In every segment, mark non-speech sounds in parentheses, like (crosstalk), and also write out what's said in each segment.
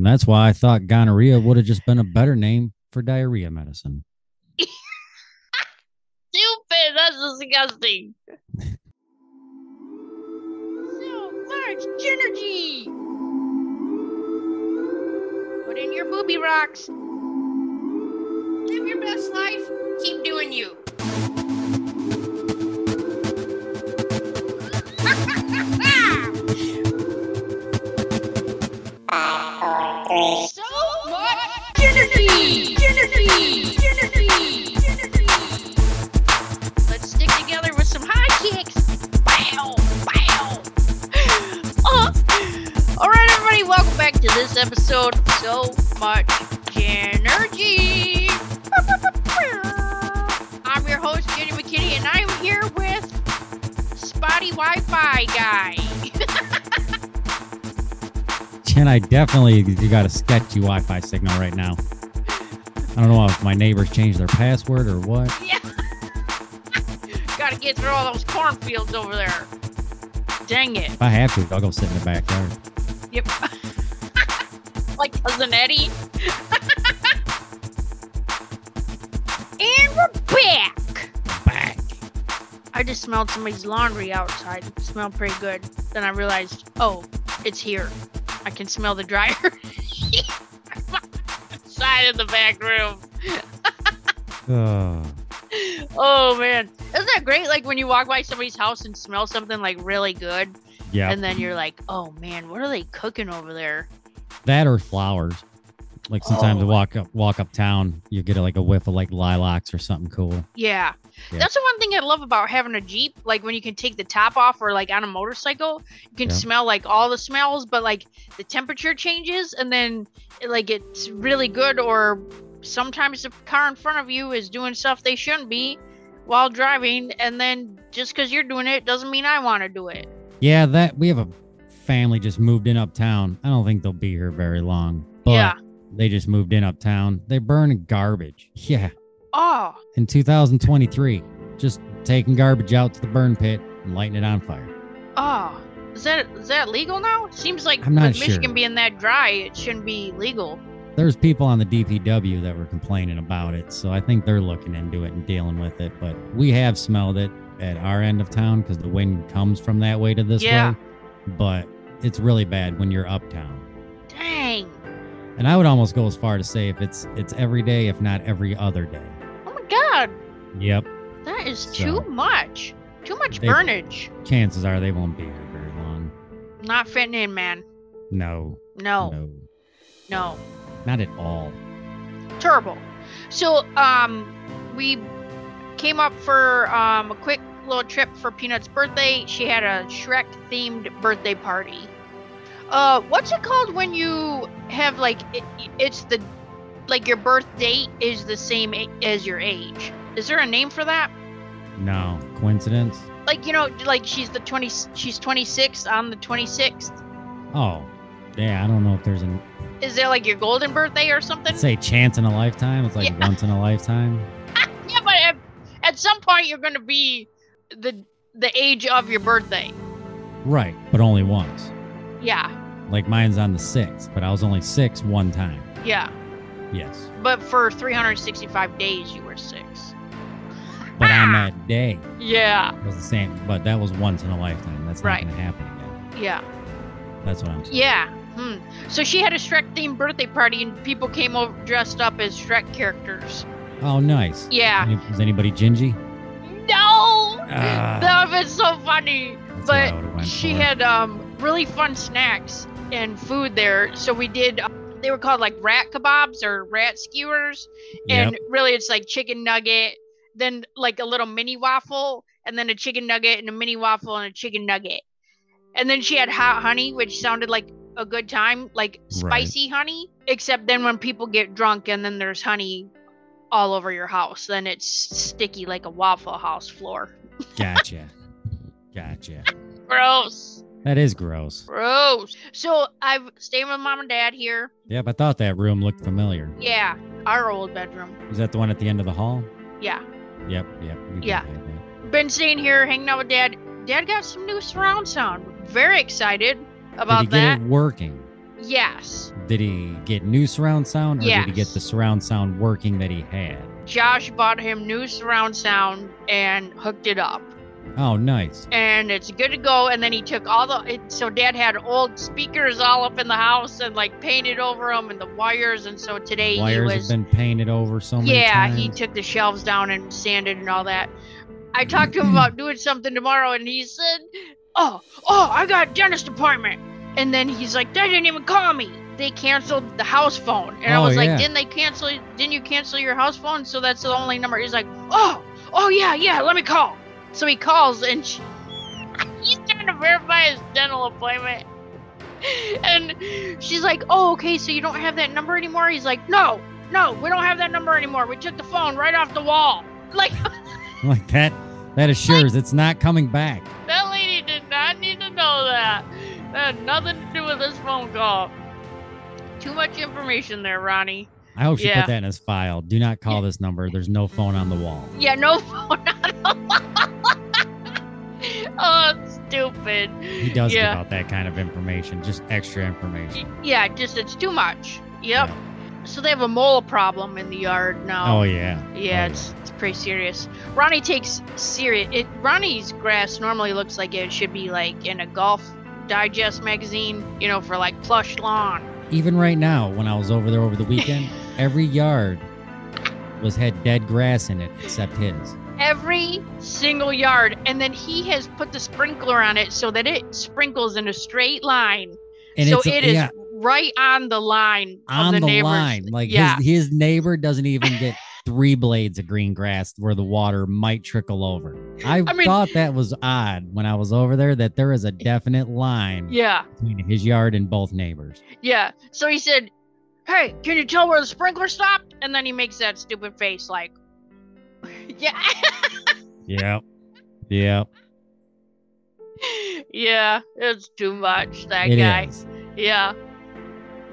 And that's why I thought gonorrhea would have just been a better name for diarrhea medicine. (laughs) Stupid. That's disgusting. so much energy. Put in your booby rocks. Live your best life. Keep doing you. To this episode. So much energy. I'm your host, Jenny McKinney, and I'm here with Spotty Wi-Fi guy. (laughs) Jen, I definitely you got a sketchy Wi-Fi signal right now. I don't know if my neighbors changed their password or what. Yeah. (laughs) Gotta get through all those cornfields over there. Dang it. If I have to, I'll go sit in the backyard. Yep. (laughs) like cousin (laughs) Eddie. and we're back. Back. I just smelled somebody's laundry outside. It smelled pretty good. Then I realized, oh, it's here. I can smell the dryer. (laughs) Side of the back room. Oh, (laughs) Oh man, isn't that great? Like when you walk by somebody's house and smell something like really good, yeah. and then you're like, "Oh man, what are they cooking over there?" That or flowers. Like sometimes Oh. walk up walk uptown, you get like a whiff of like lilacs or something cool. Yeah. Yeah. that's the one thing I love about having a Jeep. Like when you can take the top off, or like on a motorcycle, you can Yeah. smell like all the smells, but like the temperature changes, and then like it's really good. Or sometimes the car in front of you is doing stuff they shouldn't be while driving, and then just because you're doing it doesn't mean I want to do it. Yeah, that we have a family just moved in uptown. I don't think they'll be here very long. But Yeah. they just moved in uptown. They burn garbage. (laughs) Yeah. Oh, In 2023. Just taking garbage out to the burn pit and lighting it on fire. oh. Is that is that legal now? Seems like I'm not with Michigan being that dry, it shouldn't be legal. There's people on the DPW that were complaining about it, so I think they're looking into it and dealing with it. But we have smelled it at our end of town because the wind comes from that way to this Yeah. way. But it's really bad when you're uptown. Dang. And I would almost go as far to say if it's it's every day, if not every other day. Oh my god. Yep. That is So- too much. Too much They- burnage. Chances are they won't be here very long. Not fitting in, man. No. No, No. no. Not at all. Terrible. So, um, we came up for um, a quick little trip for Peanut's birthday. She had a Shrek themed birthday party. Uh, what's it called when you have like it, it's the like your birth date is the same as your age? Is there a name for that? No. Coincidence? Like you know, like she's the twenty, she's twenty six on the twenty sixth. Oh. Yeah, I don't know if there's an Is there like your golden birthday or something? say chance in a lifetime. It's like Yeah. once in a lifetime. (laughs) Yeah, but at, at some point you're going to be the the age of your birthday. Right. But only once. Yeah, Like mine's on the sixth, but I was only six one time. yeah. Yes. But for 365 days you were six. But on Ah! that day, Yeah, it was the same. But that was once in a lifetime. That's not Right. going to happen again. yeah, That's what I'm saying. yeah. Hmm. So she had a Shrek themed birthday party and people came over dressed up as Shrek characters. Oh, nice. Yeah. Any, is anybody gingy? No! Ah. that would have been so funny. That's what I but went she for. had um really fun snacks and food there. So we did. um, they were called like rat kebabs or rat skewers, Yep. and really it's like chicken nugget, then like a little mini waffle, and then a chicken nugget and a mini waffle and a chicken nugget. And then she had hot honey, which sounded like a good time, like spicy honey. Except then when people get drunk and then there's honey all over your house, then it's sticky like a Waffle House floor. Gotcha. gotcha. (laughs) Gross. That is gross. Gross. So I've stayed with mom and dad here. Yep, I thought that room looked familiar. Yeah, our old bedroom. Is that the one at the end of the hall? Yeah. Yep, yep. Yeah. Been staying here, hanging out with dad. Dad got some new surround sound. Very excited about Did about you get it working? Yes. Did he get new surround sound or did he get the surround sound working that he had? Josh bought him new surround sound and hooked it up. Oh, nice. and it's good to go. And then he took all the it, so dad had old speakers all up in the house and like painted over them and the wires. And so today Wires he was have been painted over so many yeah times. he took the shelves down and sanded and all that. I (clears throat) talked to him about doing something tomorrow, and he said, "Oh, oh, I got a dentist appointment." And then he's like, "They didn't even call me. They canceled the house phone." And I Oh, was like, yeah. "Didn't they cancel? Didn't you cancel your house phone? So that's the only number." He's like, "Oh, oh yeah, yeah. Let me call." So he calls, and she, he's trying to verify his dental appointment. (laughs) And she's like, "Oh, okay. So you don't have that number anymore?" He's like, "No, no, we don't have that number anymore. We took the phone right off the wall." (laughs) Like (laughs) like that. That assures it's not coming back. that lady did not need to know that. That had nothing to do with this phone call. Too much information there, Ronnie. I hope she Yeah. put that in his file. Do not call this number. There's no phone on the wall. Yeah, no (laughs) phone on the wall. (laughs) oh, stupid. He does Yeah. give out that kind of information, just extra information. Yeah, just it's too much. Yep. Yeah. So they have a mole problem in the yard now. Oh yeah. Yeah, Oh, it's it's pretty serious. Ronnie takes serious. It Ronnie's grass normally looks like it should be like in a golf digest magazine, you know, for like plush lawn. Even right now, when I was over there over the weekend, (laughs) every yard was had dead grass in it except his. Every single yard, and then he has put the sprinkler on it so that it sprinkles in a straight line. And so it is yeah, right on the line on of the, the, line. Like yeah, his his neighbor doesn't even get three blades of green grass where the water might trickle over. I, I mean- thought that was odd when I was over there that there is a definite line yeah, between his yard and both neighbors. yeah. So he said, "Hey, can you tell where the sprinkler stopped?" And then he makes that stupid face, like, (laughs) "Yeah." yeah. Yeah. (laughs) yeah, it's too much. That It guy. is. Yeah.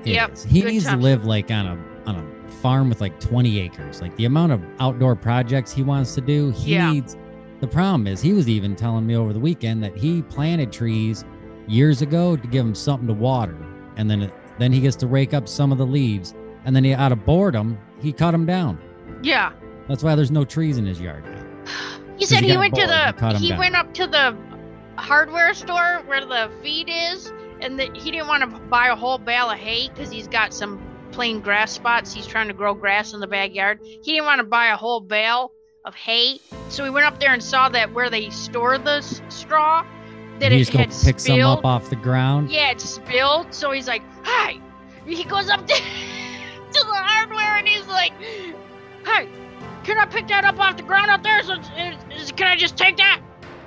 It Yep, is. He good needs job. to live like on a on a farm with like 20 acres. Like the amount of outdoor projects he wants to do, he Yeah. needs the problem is he was even telling me over the weekend that he planted trees years ago to give him something to water. And then it, then he gets to rake up some of the leaves and then he out of boredom, he cut them down. Yeah. That's why there's no trees in his yard now. He said he he went bored to the 'em he went up to the hardware store where the feed is, and that he didn't want to buy a whole bale of hay because he's got some plain grass spots. He's trying to grow grass in the backyard. He didn't want to buy a whole bale of hay, so we went up there and saw that where they store the straw, that he it just go had pick some spilled. up off the ground. Yeah, it spilled. So he's like, "Hi." He goes up (laughs) to, to the hardware and he's like, "Hey, can I pick that up off the ground out there? So, can I just take that?"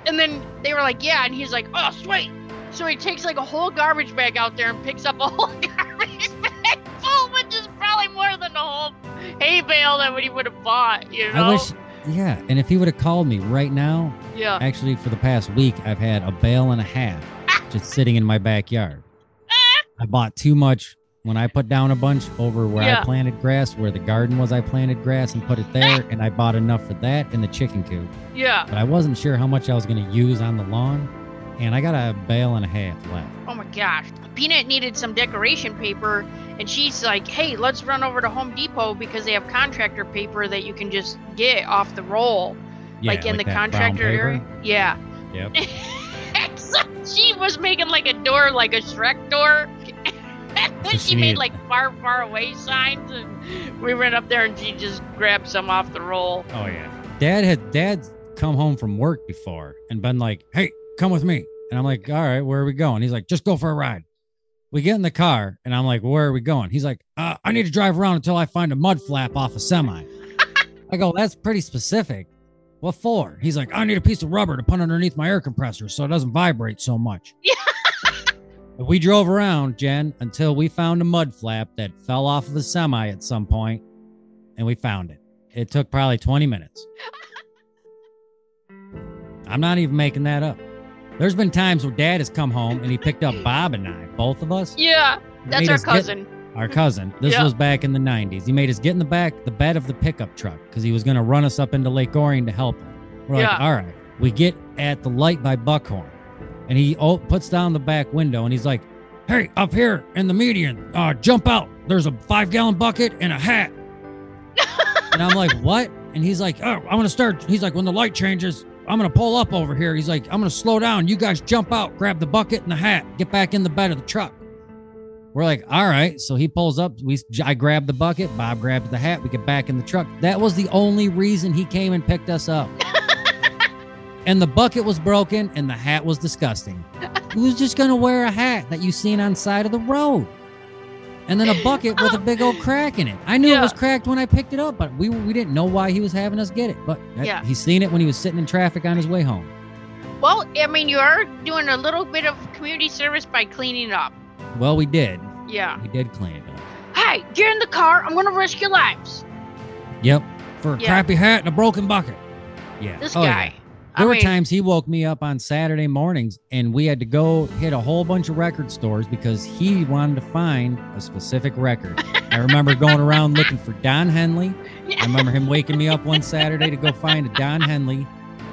And then they were like, "Yeah." And he's like, "Oh, sweet." So he takes like a whole garbage bag out there and picks up a (laughs) whole garbage bag full, which is probably more than the whole hay bale that he would have bought. You know? I wish yeah, and if he would have called me right now, Yeah. Actually, for the past week, I've had a bale and a half (laughs) just sitting in my backyard. I bought too much when I put down a bunch over where Yeah. I planted grass, where the garden was, I planted grass and put it there, (laughs) and I bought enough for that in the chicken coop. Yeah. But I wasn't sure how much I was going to use on the lawn, and I got a bale and a half left. Oh my gosh. Peanut needed some decoration paper, and she's like, hey, let's run over to Home Depot because they have contractor paper that you can just get off the roll, Yeah, like in the contractor area. Yeah. Yep. so (laughs) she was making like a door, like a Shrek door. (laughs) then she she made like far, far away signs, and we went up there and she just grabbed some off the roll. Oh yeah. Dad had dad's come home from work before and been like, "Hey, come with me." And I'm like, "All right, where are we going?" He's like, "Just go for a ride." We get in the car and I'm like, "Where are we going?" He's like, uh, "I need to drive around until I find a mud flap off a semi." I go, "That's pretty specific." What for? He's like, "I need a piece of rubber to put underneath my air compressor so it doesn't vibrate so much." (laughs) Yeah. we drove around, Jen, until we found a mud flap that fell off of a semi at some point, and we found it. It took probably 20 minutes. (laughs) I'm not even making that up. There's been times where dad has come home and he picked up Bob and I, both of us. Yeah, that's our us get- cousin. our cousin. This Yeah. was back in the 90s. He made us get in the back, the bed of the pickup truck, because he was going to run us up into Lake Orion to help him. We're Yeah. like, all right. We get at the light by Buckhorn, and he oh, puts down the back window and he's like, "Hey, up here in the median, uh, jump out. There's a five gallon bucket and a hat." (laughs) and I'm like, "What?" And he's like, "Oh, I'm gonna start." He's like, "When the light changes, I'm gonna pull up over here." He's like, "I'm gonna slow down. You guys jump out, grab the bucket and the hat, get back in the bed of the truck." We're like, all right. So he pulls up. We I grab the bucket. Bob grabs the hat. We get back in the truck. That was the only reason he came and picked us up. (laughs) and the bucket was broken and the hat was disgusting. Who's just gonna wear a hat that you seen on side of the road? And then a (laughs) bucket with a big old crack in it. I knew it was cracked when I picked it up, but we we didn't know why he was having us get it. But that- Yeah. he seen it when he was sitting in traffic on his way home. Well, I mean, you are doing a little bit of community service by cleaning it up. Well, we did. Yeah. We did clean it up. Hey, get in the car. I'm gonna risk your lives. Yep. For a Yeah. crappy hat and a broken bucket. Yeah. This Oh, yeah. guy. There I were mean, times he woke me up on Saturday mornings and we had to go hit a whole bunch of record stores because he wanted to find a specific record. I remember going around looking for Don Henley. I remember him waking me up one Saturday to go find a Don Henley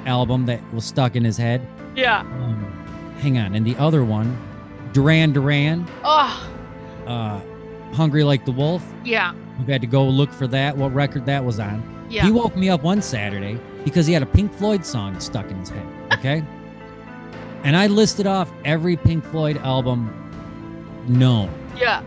album that was stuck in his head. Yeah. Um, hang on. And the other one, Duran Duran, Oh, uh, Hungry Like the Wolf. yeah. We had to go look for that, what record that was on. Yeah. He woke me up one Saturday because he had a Pink Floyd song stuck in his head. Okay. and I listed off every Pink Floyd album known, yeah.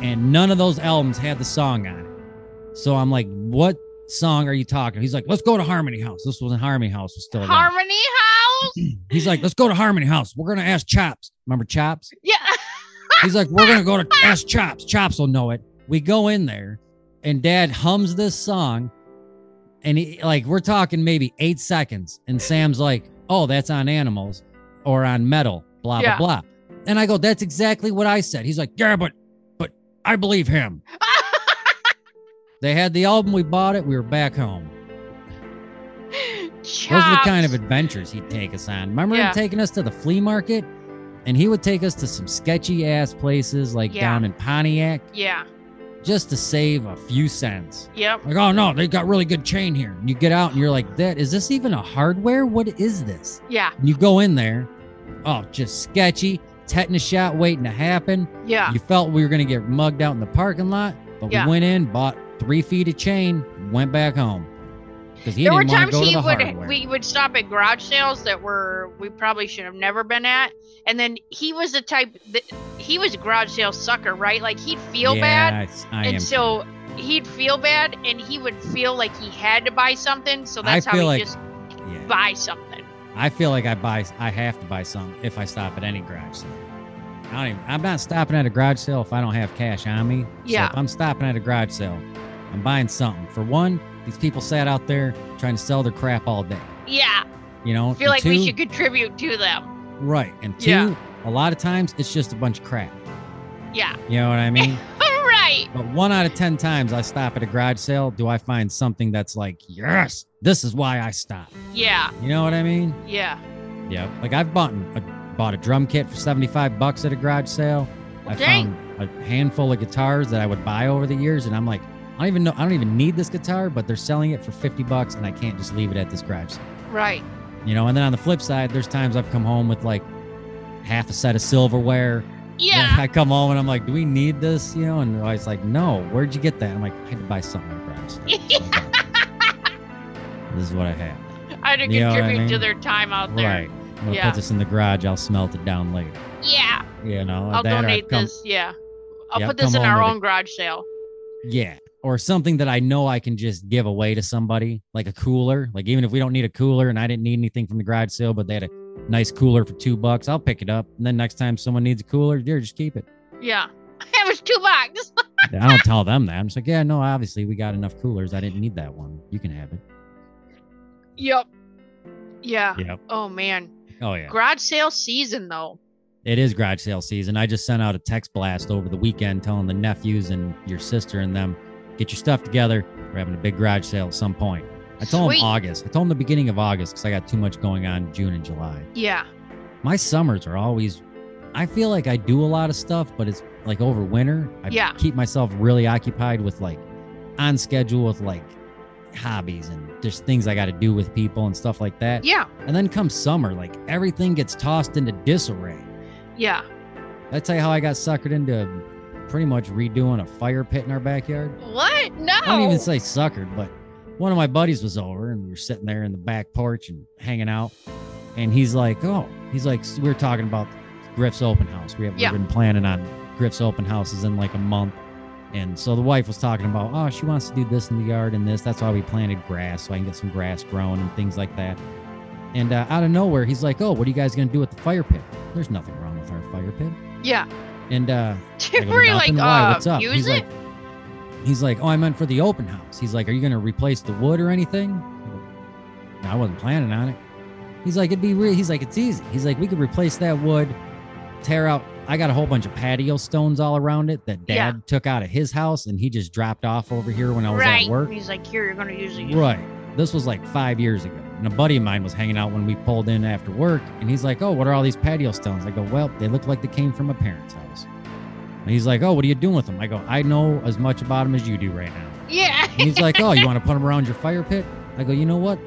and none of those albums had the song on it. So I'm like, what song are you talking? He's like, let's go to Harmony House. This wasn't Harmony House, was still around. Harmony House. (clears throat) He's like, let's go to Harmony House. We're gonna ask Chops. Remember Chops? Yeah. (laughs) He's like, we're gonna go to ask Chops. Chops will know it. We go in there, and Dad hums this song, and he like we're talking maybe eight seconds, and Sam's like, oh, that's on Animals or on Meddle, blah Yeah. blah blah. And I go, that's exactly what I said. He's like, yeah, but but I believe him. (laughs) They had the album, we bought it, we were back home. Those are the kind of adventures he'd take us on. Remember Yeah. him taking us to the flea market? And he would take us to some sketchy ass places like Yeah. down in Pontiac Yeah. Just to save a few cents. Yep. Like, oh no, they got really good chain here. And you get out and you're like, that is this even a hardware? What is this? Yeah. And you go in there, oh, just sketchy, tetanus shot waiting to happen. Yeah. You felt we were gonna get mugged out in the parking lot, but Yeah. we went in, bought three feet of chain, went back home. Because there were didn't want to times he the would hardware. we would stop at garage sales that were we probably should have never been at and then he was the type that he was a garage sale sucker right like he'd feel yeah, bad I, I and am. so he'd feel bad and he would feel like he had to buy something so I that's how he like- just yeah. buy something I feel like I buy I have to buy something if I stop at any garage sale. I don't even, I'm not stopping at a garage sale if I don't have cash on me. Yeah. So if I'm stopping at a garage sale, I'm buying something. For one, these people sat out there trying to sell their crap all day. yeah You know, I feel like we should contribute to them right. And two, Yeah. a lot of times it's just a bunch of crap. yeah You know what I mean? (laughs) right but one out of ten times I stop at a garage sale, do I find something that's like, yes, this is why I stopped. yeah You know what I mean? yeah Yeah, like I've bought a, bought a drum kit for seventy five bucks at a garage sale. I Dang. found a handful of guitars that I would buy over the years, and I'm like, I don't even know, I don't even need this guitar, but they're selling it for fifty bucks, and I can't just leave it at this garage sale. right You know, and then on the flip side, there's times I've come home with like half a set of silverware. yeah (laughs) I come home and I'm like, do we need this? You know, and I was like, no, where'd you get that? I'm like, I had to buy something at garage sale. (laughs) (laughs) This is what I have. i had to You what I contribute to their time out there Right. I'm gonna Yeah. put this in the garage. I'll smelt it down later. yeah You know, i'll donate come- this yeah i'll Yeah, put this in our own garage sale Yeah. Or something that I know I can just give away to somebody, like a cooler. Like even if we don't need a cooler and I didn't need anything from the garage sale, but they had a nice cooler for two bucks, I'll pick it up. And then next time someone needs a cooler, here, just keep it. yeah (laughs) it was two bucks (laughs) I don't tell them that. I'm just like, yeah, no, obviously we got enough coolers. I didn't need that one. You can have it. Yep. Yeah. Yep. Oh man. Oh yeah. Garage sale season though. It is garage sale season. I just sent out a text blast over the weekend telling the nephews and your sister and them, get your stuff together. We're having a big garage sale at some point. I told Sweet. them August. I told them the beginning of August because I got too much going on June and July. Yeah. My summers are always, I feel like I do a lot of stuff, but it's like over winter. I Yeah. keep myself really occupied with like on schedule with like hobbies and just things I got to do with people and stuff like that. Yeah. And then comes summer, like everything gets tossed into disarray. Yeah. I tell you how I got suckered into pretty much redoing a fire pit in our backyard. What? No. I don't even say suckered, but one of my buddies was over and we were sitting there in the back porch and hanging out. And he's like, Oh, he's like, we are talking about Griff's open house. We have Yeah. been planning on Griff's open houses in like a month. And so the wife was talking about, oh, she wants to do this in the yard and this. That's why we planted grass so I can get some grass growing and things like that. And uh, out of nowhere, he's like, oh, what are you guys going to do with the fire pit? There's nothing wrong with our fire pit. Yeah. And uh, I go, Were like, "Nothing? Why? uh, What's up? use he's it? like, he's like, oh, I meant for the open house. He's like, are you gonna replace the wood or anything? I go, "No, I wasn't planning on it. He's like, it'd be real. He's like, it's easy. He's like, we could replace that wood, tear out. I got a whole bunch of patio stones all around it that Dad Yeah. took out of his house, and he just dropped off over here when I was right. at work. He's like, here, you're gonna use it. Right. This was like five years ago. And a buddy of mine was hanging out when we pulled in after work. And he's like, Oh, what are all these patio stones? I go, Well, they look like they came from a parent's house. And he's like, Oh, what are you doing with them? I go, I know as much about them as you do right now. Yeah. And he's like, Oh, you (laughs) want to put them around your fire pit? I go, You know what?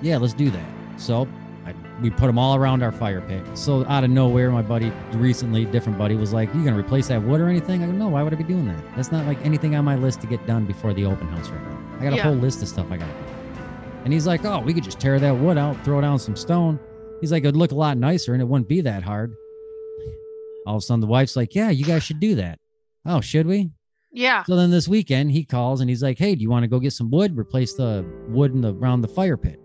Yeah, let's do that. So I, we put them all around our fire pit. So out of nowhere, my buddy recently, different buddy, was like, You going to replace that wood or anything? I go, No, why would I be doing that? That's not like anything on my list to get done before the open house right now. I got a Yeah. whole list of stuff I got to do. And he's like, Oh, we could just tear that wood out, throw down some stone. He's like, It'd look a lot nicer and it wouldn't be that hard. All of a sudden, the wife's like, Yeah, you guys should do that. Oh, should we? yeah. So then this weekend he calls and he's like, "Hey, do you want to go get some wood? Replace the wood in the around the fire pit."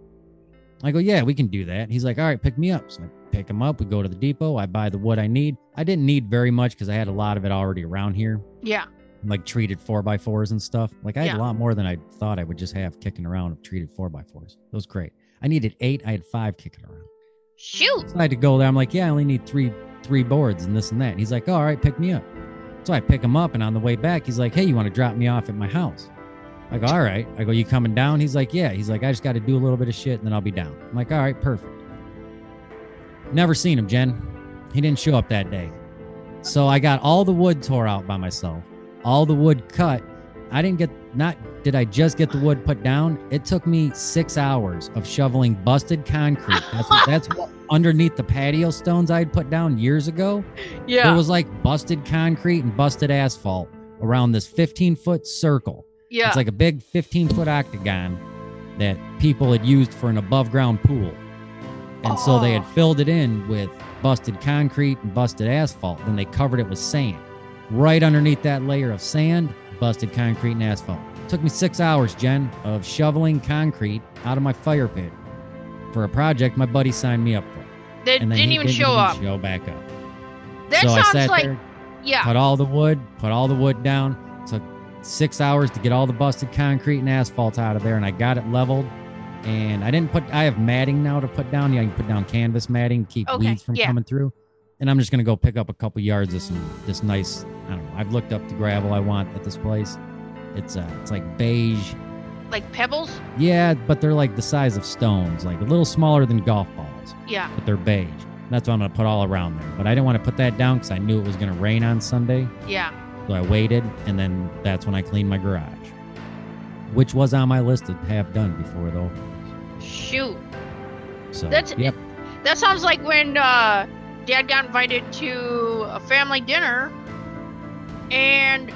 I go, "Yeah, we can do that." He's like, "All right, pick me up." So I pick him up. We go to the depot. I buy the wood I need. I didn't need very much because I had a lot of it already around here, Yeah. Like treated four by fours and stuff. Like I had Yeah. a lot more than I thought I would just have kicking around of treated four by fours. It was great. I needed eight. I had five kicking around. Shoot. So I had to go there. I'm like, yeah, I only need three three boards and this and that. And he's like, oh, all right, pick me up. So I pick him up, and on the way back, he's like, hey, you want to drop me off at my house? I go, all right. I go, you coming down? He's like, yeah. He's like, I just got to do a little bit of shit, and then I'll be down. I'm like, all right, perfect. Never seen him, Jen. He didn't show up that day. So I got all the wood tore out by myself, all the wood cut. I didn't get not did I just get the wood put down? It took me six hours of shoveling busted concrete. That's what, that's (laughs) what underneath the patio stones I had put down years ago. Yeah. There was like busted concrete and busted asphalt around this 15 foot circle. yeah. It's like a big 15 foot octagon that people had used for an above ground pool. And so they had Oh. filled it in with busted concrete and busted asphalt. Then they covered it with sand. Right underneath that layer of sand, busted concrete and asphalt. Took me six hours, Jen, of shoveling concrete out of my fire pit for a project my buddy signed me up for. they And then didn't he even show up. Show back up. That so I sounds sat like there, yeah. cut all the wood, put all the wood down. Took six hours to get all the busted concrete and asphalt out of there, and I got it leveled. And I didn't put. I have matting now to put down. Yeah, you can put down canvas matting, keep Okay, weeds from yeah. coming through. And I'm just gonna go pick up a couple yards of some this nice. I don't know. I've looked up the gravel I want at this place. It's uh, it's like beige. Like pebbles. Yeah, but they're like the size of stones, like a little smaller than golf balls Yeah. but they're beige. That's what I'm gonna put all around there. But I didn't want to put that down because I knew it was gonna rain on Sunday. Yeah. So I waited, and then that's when I cleaned my garage, which was on my list to have done before though. Shoot. So That's yep, That sounds like when uh, Dad got invited to a family dinner, and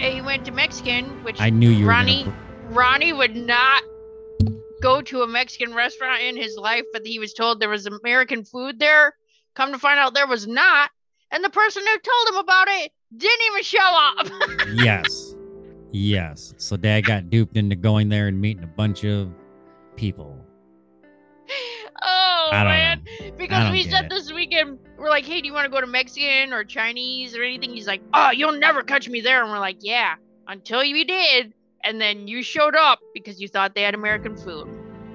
he went to Mexican, which I knew you were. Ronnie Gonna, Ronnie would not go to a Mexican restaurant in his life, but he was told there was American food there. Come to find out, there was not, and the person who told him about it didn't even show up. (laughs) yes, yes. So Dad got duped into going there and meeting a bunch of people. oh man. know. Because we said it. this weekend, we're like, hey, do you want to go to Mexican or Chinese or anything? He's like, oh, you'll never catch me there. And we're like, yeah, until you did. And then you showed up because you thought they had American food.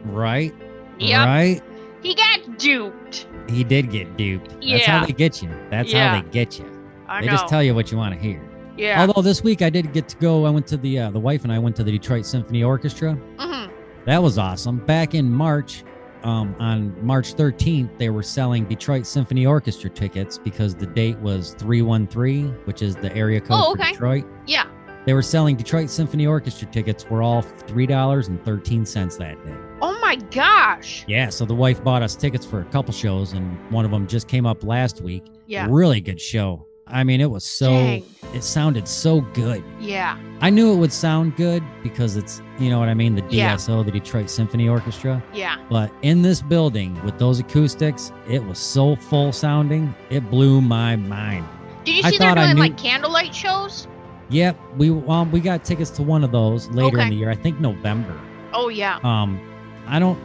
Right. Yep. Right. He got duped. He did get duped. Yeah. That's how they get you. That's Yeah. how they get you. I They know. just tell you what you want to hear. yeah. Although this week I did get to go. I went to the uh, the wife and I went to the Detroit Symphony Orchestra. hmm That was awesome. Back in March, um, on March 13th, they were selling Detroit Symphony Orchestra tickets because the date was 313, which is the area code Oh, for. Detroit. Yeah. They were selling Detroit Symphony Orchestra tickets were all $3.13 that day. Oh my gosh. Yeah, so the wife bought us tickets for a couple shows and one of them just came up last week. Yeah. Really good show. I mean, it was so Dang. it sounded so good. Yeah. I knew it would sound good because it's you know what I mean, the Yeah. DSO, the Detroit Symphony Orchestra. Yeah. But in this building with those acoustics, it was so full sounding, it blew my mind. Did you I see they're doing knew- like candlelight shows? Yep, we um, we got tickets to one of those later in the year. I think November. Oh yeah. Um, I don't,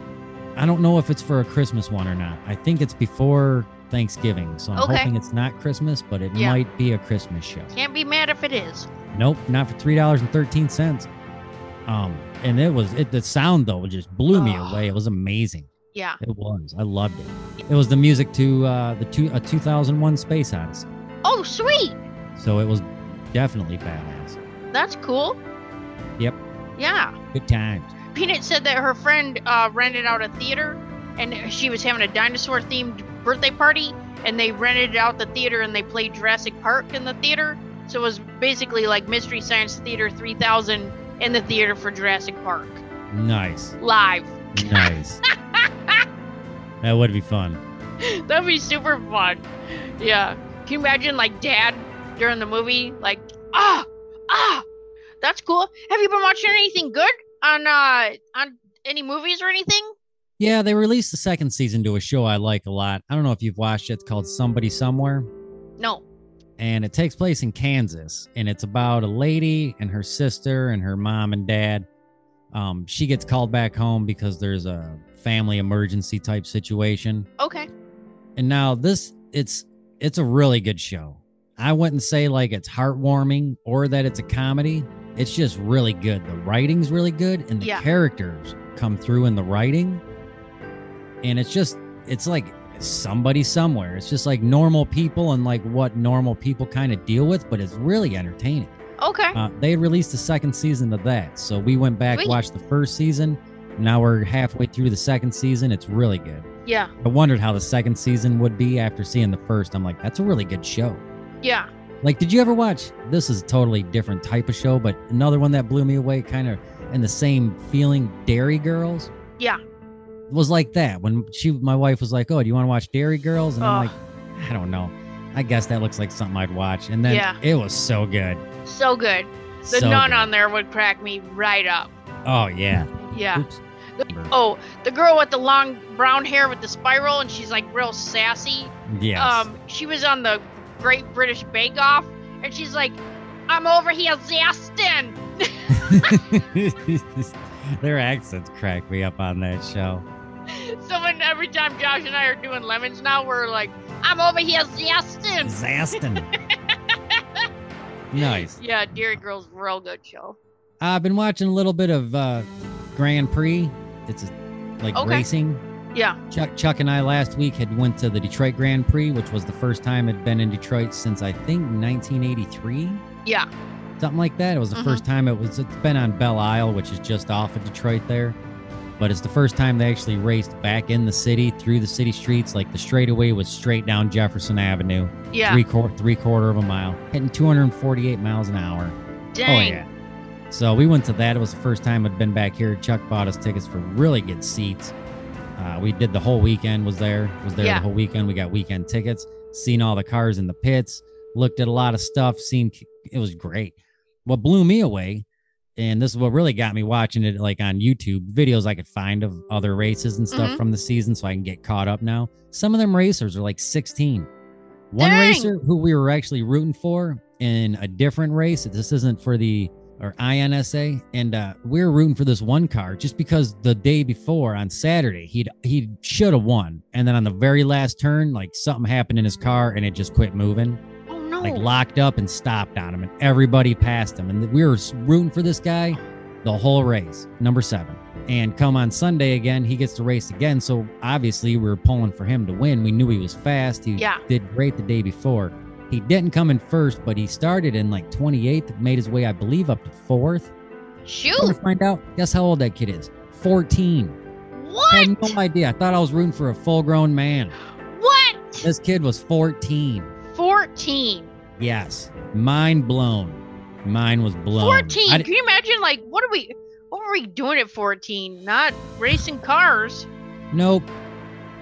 I don't know if it's for a Christmas one or not. I think it's before Thanksgiving, so I'm Okay. hoping it's not Christmas, but it Yeah. might be a Christmas show. Can't be mad if it is. Nope, not for three dollars and thirteen cents. Um, and it was it. The sound though just blew me Oh. away. It was amazing. Yeah. It was. I loved it. It was the music to uh, the two a 2001 Space Odyssey. Oh sweet. So it was definitely badass. That's cool. Yep. Yeah. Good times. Peanut said that her friend uh, rented out a theater and she was having a dinosaur themed birthday party and they rented out the theater and they played Jurassic Park in the theater. So it was basically like Mystery Science Theater 3000 in the theater for Jurassic Park Nice, live. nice. (laughs) that would be fun. That'd be super fun. Yeah. Can you imagine like dad during the movie? Like, ah, ah, that's cool. Have you been watching anything good on uh on any movies or anything? Yeah, they released the second season to a show I like a lot. I don't know if you've watched it. It's called Somebody Somewhere. No. and it takes place in Kansas, and it's about a lady and her sister and her mom and dad. Um, she gets called back home because there's a family emergency type situation, Okay. and now this it's it's a really good show. I wouldn't say like it's heartwarming or that it's a comedy. It's just really good. The writing's really good, and the Yeah. characters come through in the writing, and it's just it's like somebody somewhere. It's just like normal people and like what normal people kind of deal with, but it's really entertaining. Okay. Uh, they released the second season of that, so we went back Sweet. watched the first season. Now we're halfway through the second season. It's really good. yeah. I wondered how the second season would be after seeing the first. I'm like, that's a really good show. Yeah. Like, did you ever watch? This is a totally different type of show, but another one that blew me away, kind of in the same feeling. Derry Girls Yeah. Was like that when she, my wife was like, "Oh, do you want to watch Derry Girls?" And I'm like, I don't know. I guess that looks like something I'd watch. And then Yeah. it was so good. So good. The So nun good. on there would crack me right up. Oh yeah. Yeah. Oops. Oh, the girl with the long brown hair with the spiral and she's like real sassy. Yes. Um, she was on the Great British Bake Off and she's like, I'm over here zesting. (laughs) Their accents crack me up on that show. (laughs) So when every time Josh and I are doing lemons now, we're like, I'm over here zesting. Zaston. (laughs) nice. Yeah, Derry Girl's real good show. I've been watching a little bit of uh Grand Prix. It's a, like Okay. racing. Yeah. Chuck Chuck and I last week had went to the Detroit Grand Prix, which was the first time I'd been in Detroit since I think 1983, Yeah. something like that. It was the Mhm. first time it was. It's been on Belle Isle, which is just off of Detroit there, but it's the first time they actually raced back in the city through the city streets. Like the straightaway was straight down Jefferson Avenue, Yeah. three quarter three quarter of a mile, hitting 248 miles an hour. Dang. Oh yeah. So we went to that. It was the first time I'd been back here. Chuck bought us tickets for really good seats. Uh, we did the whole weekend. Was there? Was there Yeah. the whole weekend? We got weekend tickets. Seen all the cars in the pits. Looked at a lot of stuff. Seen it was great. What blew me away, and this is what really got me watching it, like on YouTube videos I could find of other races and stuff Mhm. from the season, so I can get caught up now. Some of them racers are like 16. One Dang. racer who we were actually rooting for in a different race. This isn't for the or IMSA, and uh, we were rooting for this one car just because the day before on Saturday he'd he should have won, and then on the very last turn, like something happened in his car and it just quit moving, no. like locked up and stopped on him, and everybody passed him, and we were rooting for this guy the whole race, number seven. And come on Sunday again, he gets to race again. So obviously we were pulling for him to win. We knew he was fast. He Yeah. did great the day before. He didn't come in first, but he started in like 28th, made his way, I believe, up to fourth. Come to Shoot. find out, guess how old that kid is? 14. I What? had no idea. I thought I was rooting for a full grown man. What? This kid was 14. 14. Yes. Mind blown. Mine was blown. 14. I Can you imagine like what are we what were we doing at 14? Not racing cars. Nope.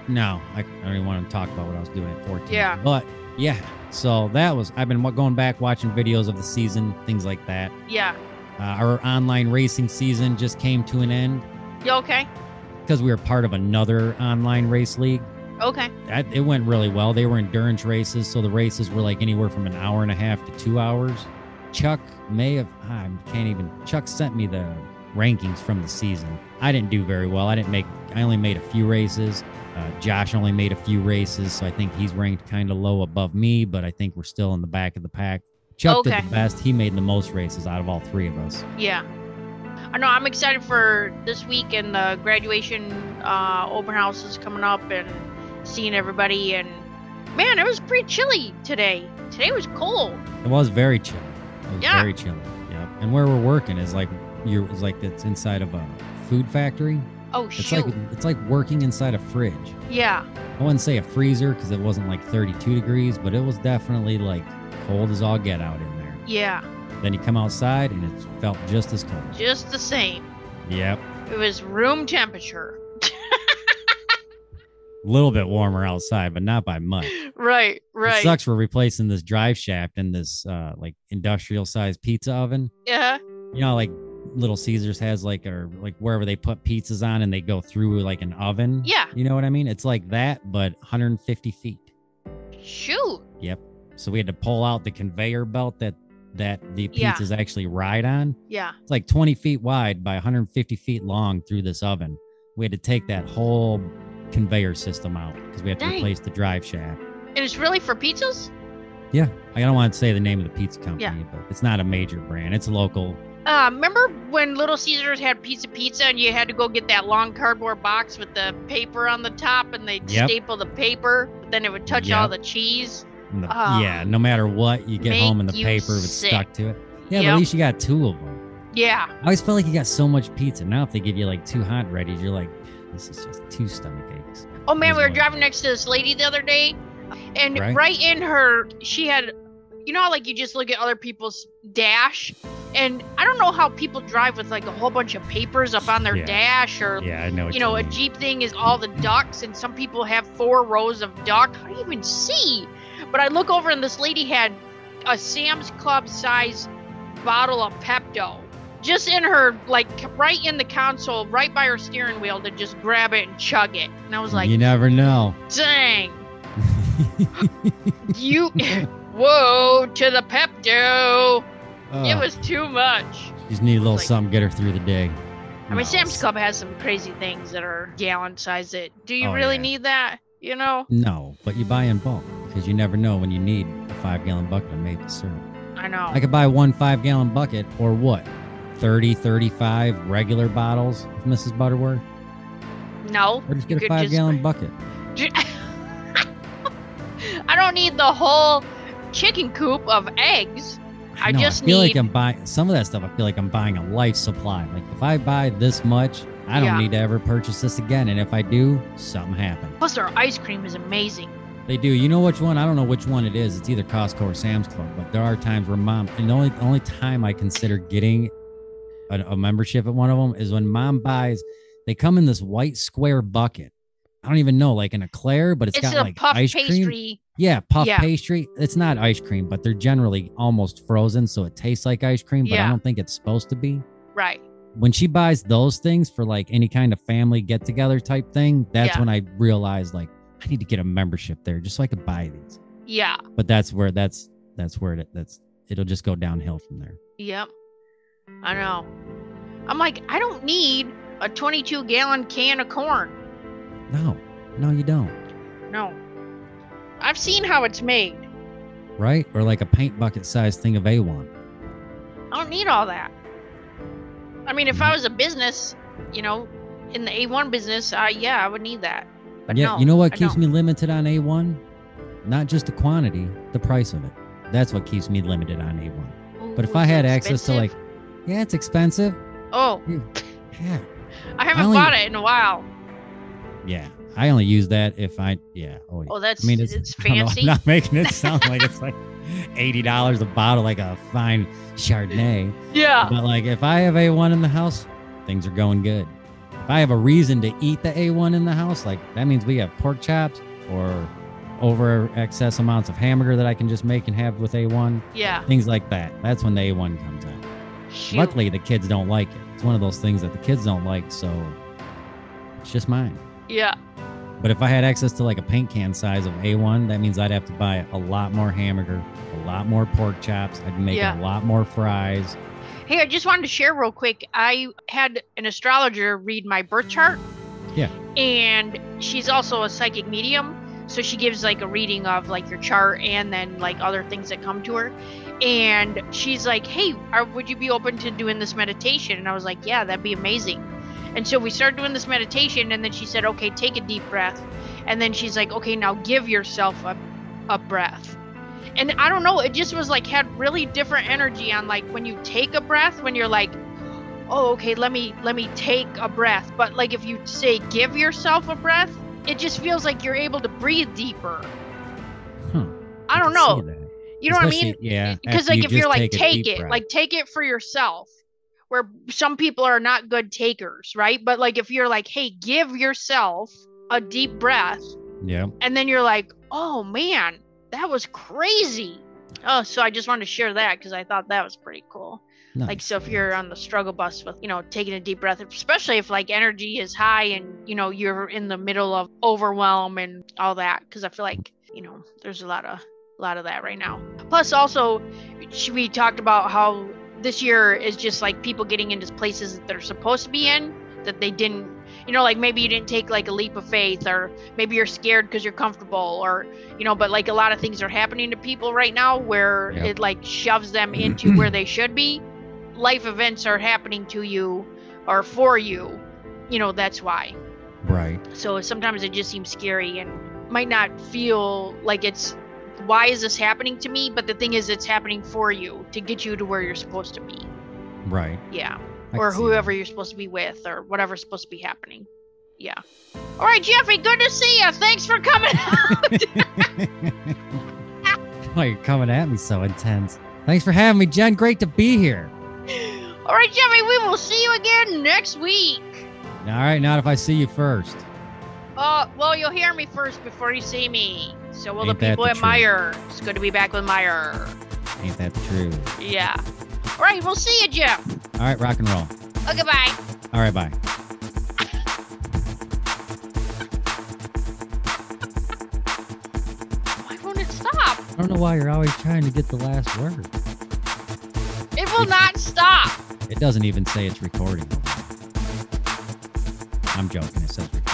No, I, I don't even want to talk about what I was doing at 14. Yeah. But Yeah. So that was I've been going back watching videos of the season, things like that. Yeah. Uh, our online racing season just came to an end You okay? because we were part of another online race league. Okay. That, it went really well. They were endurance races, so the races were like anywhere from an hour and a half to two hours. Chuck may have I can't even. Chuck sent me the rankings from the season. I didn't do very well. I didn't make. I only made a few races. Uh, Josh only made a few races, so I think he's ranked kind of low above me. But I think we're still in the back of the pack. Chuck Okay. did the best. He made the most races out of all three of us. Yeah. I know I'm excited for this week and the graduation uh, open house is coming up and seeing everybody and man, it was pretty chilly today. Today was cold. It was very chilly. It was Yeah. very chilly. Yep. And where we're working is like you're it's like it's inside of a food factory. Oh It's shoot. like it's like working inside a fridge. yeah. I wouldn't say a freezer because it wasn't like 32 degrees, but it was definitely like cold as all get out in there. Yeah. Then you come outside and it felt just as cold. Just the same. Yep. It was room temperature. A little bit warmer outside, but not by much. Right, It right. sucks we're replacing this drive shaft and this uh like industrial sized pizza oven. Yeah. You know, like Little Caesars has like or like wherever they put pizzas on and they go through like an oven. Yeah. You know what I mean? It's like that, but 150 feet. Shoot. Yep. So we had to pull out the conveyor belt that that the Yeah. pizzas actually ride on. Yeah. It's like 20 feet wide by 150 feet long through this oven. We had to take that whole conveyor system out because we had to Dang. replace the drive shaft. And it's really for pizzas? Yeah. I don't want to say the name of the pizza company, Yeah. but it's not a major brand. It's local. Uh, remember when Little Caesars had pizza pizza and you had to go get that long cardboard box with the paper on the top and they'd Yep. staple the paper, but then it would touch all the cheese? And the- Ah. yeah. No matter what, you get Make home and the you paper was sick. stuck to it. Yeah, but Yep. at least you got two of them. Yeah. I always felt like you got so much pizza. Now, if they give you like two hot readies, you're like, this is just two stomach. Oh man, we were driving next to this lady the other day, and Right. right, in her, she had, you know, like you just look at other people's dash, and I don't know how people drive with like a whole bunch of papers up on their Yeah. dash, or Yeah, I know. You know, a mean. Jeep thing is all the ducks, and some people have four rows of duck. How do you even see? But I look over, and this lady had a Sam's Club size bottle of Pepto. Just in her, like right in the console, right by her steering wheel, to just grab it and chug it. And I was like, you never know. dang, (laughs) you, (laughs) whoa, to the Pepto. It was too much. Just need a little like- something, get her through the day. I mean, No, Sam's Club has some crazy things that are gallon size. That do you Oh, really yeah. need that? You know, No, but you buy in bulk because you never know when you need a five gallon bucket of maple syrup. I know. I could buy one five gallon bucket or what? 30, 35 regular bottles of Mrs. Butterworth? no, Or just get a five gallon (laughs) bucket. I don't need the whole chicken coop of eggs. I know, just I feel need. like I'm buying some of that stuff. I feel like I'm buying a life supply. Like if I buy this much, I don't Yeah. need to ever purchase this again. And if I do, something happens. Plus, their ice cream is amazing. They do. You know which one? I don't know which one it is. It's either Costco or Sam's Club. But there are times where mom, and the only only time I consider getting a, a membership at one of them is when mom buys. They come in this white square bucket. I don't even know, like an eclair, but it's It's, got a like puff ice cream. Yeah, puff Yeah. pastry. It's not ice cream, but they're generally almost frozen, so it tastes like ice cream. But I don't think it's supposed to be. Right. When she buys those things for like any kind of family get together type thing, that's Yeah. when I realized like I need to get a membership there just so I could buy these Yeah. but that's where that's that's where it that's it'll just go downhill from there Yep. I know. I'm like, I don't need a 22 gallon can of corn. no no you don't No. I've seen how it's made. right or like a paint bucket sized thing of a1 I don't need all that. I mean, if I was a business, you know, in the A1 business, uh, yeah, I would need that. But yeah no, you know what I keeps me limited on a1 not just the quantity the price of it that's what keeps me limited on a1 but if i had it access to like expensive? Yeah it's expensive oh, hmm. yeah I haven't only- bought it in a while. yeah i only use that if i yeah oh yeah Oh, that's I mean, it's, it's, (laughs) I know, fancy. I'm not making it sound like it's (laughs) like eighty dollars a bottle, like a fine Chardonnay. yeah. But like, if I have A1 in the house, things are going good. If I have a reason to eat the A1 in the house, like that means we have pork chops or over excess amounts of hamburger that I can just make and have with A1, Yeah. things like that. That's when the A1 comes out. Shoot. Luckily, the kids don't like it. It's one of those things that the kids don't like, so it's just mine. Yeah. But if I had access to like a paint can size of A1, that means I'd have to buy a lot more hamburger, a lot more pork chops. I'd make Yeah. a lot more fries. Hey, I just wanted to share real quick. I had an astrologer read my birth chart. Yeah. And she's also a psychic medium. So she gives like a reading of like your chart and then like other things that come to her. And she's like, hey, are, would you be open to doing this meditation? And I was like, yeah, that'd be amazing. And so we started doing this meditation. And then she said, okay, take a deep breath. And then she's like, okay, now give yourself a, a breath and I don't know, it just was like had really different energy on like when you take a breath, when you're like, oh, okay, let me let me take a breath. But like if you say give yourself a breath, it just feels like you're able to breathe deeper. I don't see know. You know what I mean? Yeah. Eh, because like you if you're like a take it, breath. like take it for yourself. Where some people are not good takers, right? But like if you're like, hey, give yourself a deep breath, yeah. and then you're like, oh man, that was crazy. Oh, so I just wanted to share that because I thought that was pretty cool. Like, so if you're on the struggle bus with, you know, taking a deep breath, especially if like energy is high and, you know, you're in the middle of overwhelm and all that, because I feel like, you know, there's a lot of, a lot of that right now. Plus, also, we talked about how this year is just like people getting into places that they're supposed to be in that they didn't, you know, like maybe you didn't take like a leap of faith, or maybe you're scared because you're comfortable, or, you know, but like a lot of things are happening to people right now where Yep. it like shoves them mm-hmm. into where they should be life events are happening to you or for you, you know, that's why. right. So sometimes it just seems scary and might not feel like it's why is this happening to me? But the thing is, it's happening for you to get you to where you're supposed to be. Right. Yeah. I or whoever you're supposed to be with or whatever's supposed to be happening. Yeah. All right, Jeffrey, good to see you. Thanks for coming (laughs) out. (laughs) Why you're coming at me so intense? Thanks for having me, Jen. Great to be here. All right, Jeffrey, we will see you again next week. All right, not if I see you first. Uh, well, you'll hear me first before you see me. So will Ain't the people the at truth? Meyer. It's good to be back with Meyer. Ain't that the truth? Yeah. All right, we'll see you, Jeff. All right, rock and roll. Oh, goodbye. All right, bye. Why won't it stop? I don't know why you're always trying to get the last word. It will not stop. It doesn't even say it's recording. I'm joking. It says recording.